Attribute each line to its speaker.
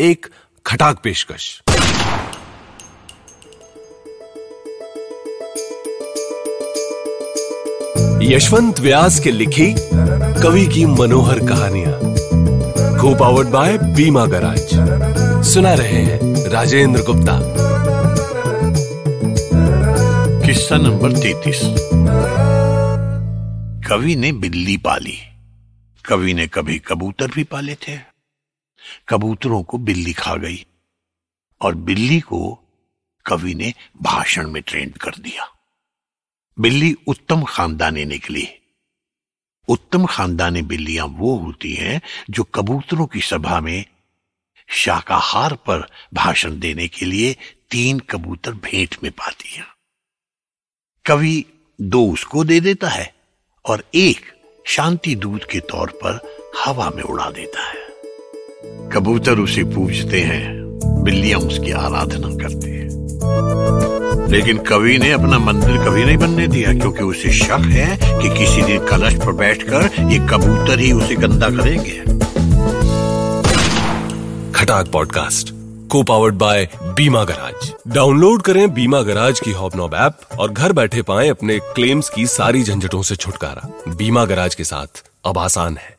Speaker 1: एक खटाक पेशकश। यशवंत व्यास के लिखी कवि की मनोहर कहानियाँ। को पावर्ड बाय बीमा गराज सुना रहे हैं राजेंद्र गुप्ता।
Speaker 2: किस्सा नंबर तैतीस। कवि ने बिल्ली पाली। कवि ने कभी कबूतर भी पाले थे। कबूतरों को बिल्ली खा गई और बिल्ली को कवि ने भाषण में ट्रेंड कर दिया। बिल्ली उत्तम खानदानी निकली। उत्तम खानदानी बिल्लियाँ वो होती हैं जो कबूतरों की सभा में शाकाहार पर भाषण देने के लिए तीन कबूतर भेंट में पाती हैं। कवि दो उसको दे देता है और एक शांति दूत के तौर पर हवा में उड़ा देता है। कबूतर उसे पूजते हैं, बिल्लियाँ उसकी आराधना करती हैं। लेकिन कवि ने अपना मंदिर कभी नहीं बनने दिया, क्योंकि उसे शक है कि किसी दिन कलश पर बैठकर ये कबूतर ही उसे गंदा करेंगे।
Speaker 1: खटाक पॉडकास्ट को powered by Bima Garaj. Download करें बीमा गराज की हॉबनॉब ऐप और घर बैठे पाएँ अपने क्लेम्स की सारी झंझटों से छुटकारा। बीमा गराज के साथ अब आसान है।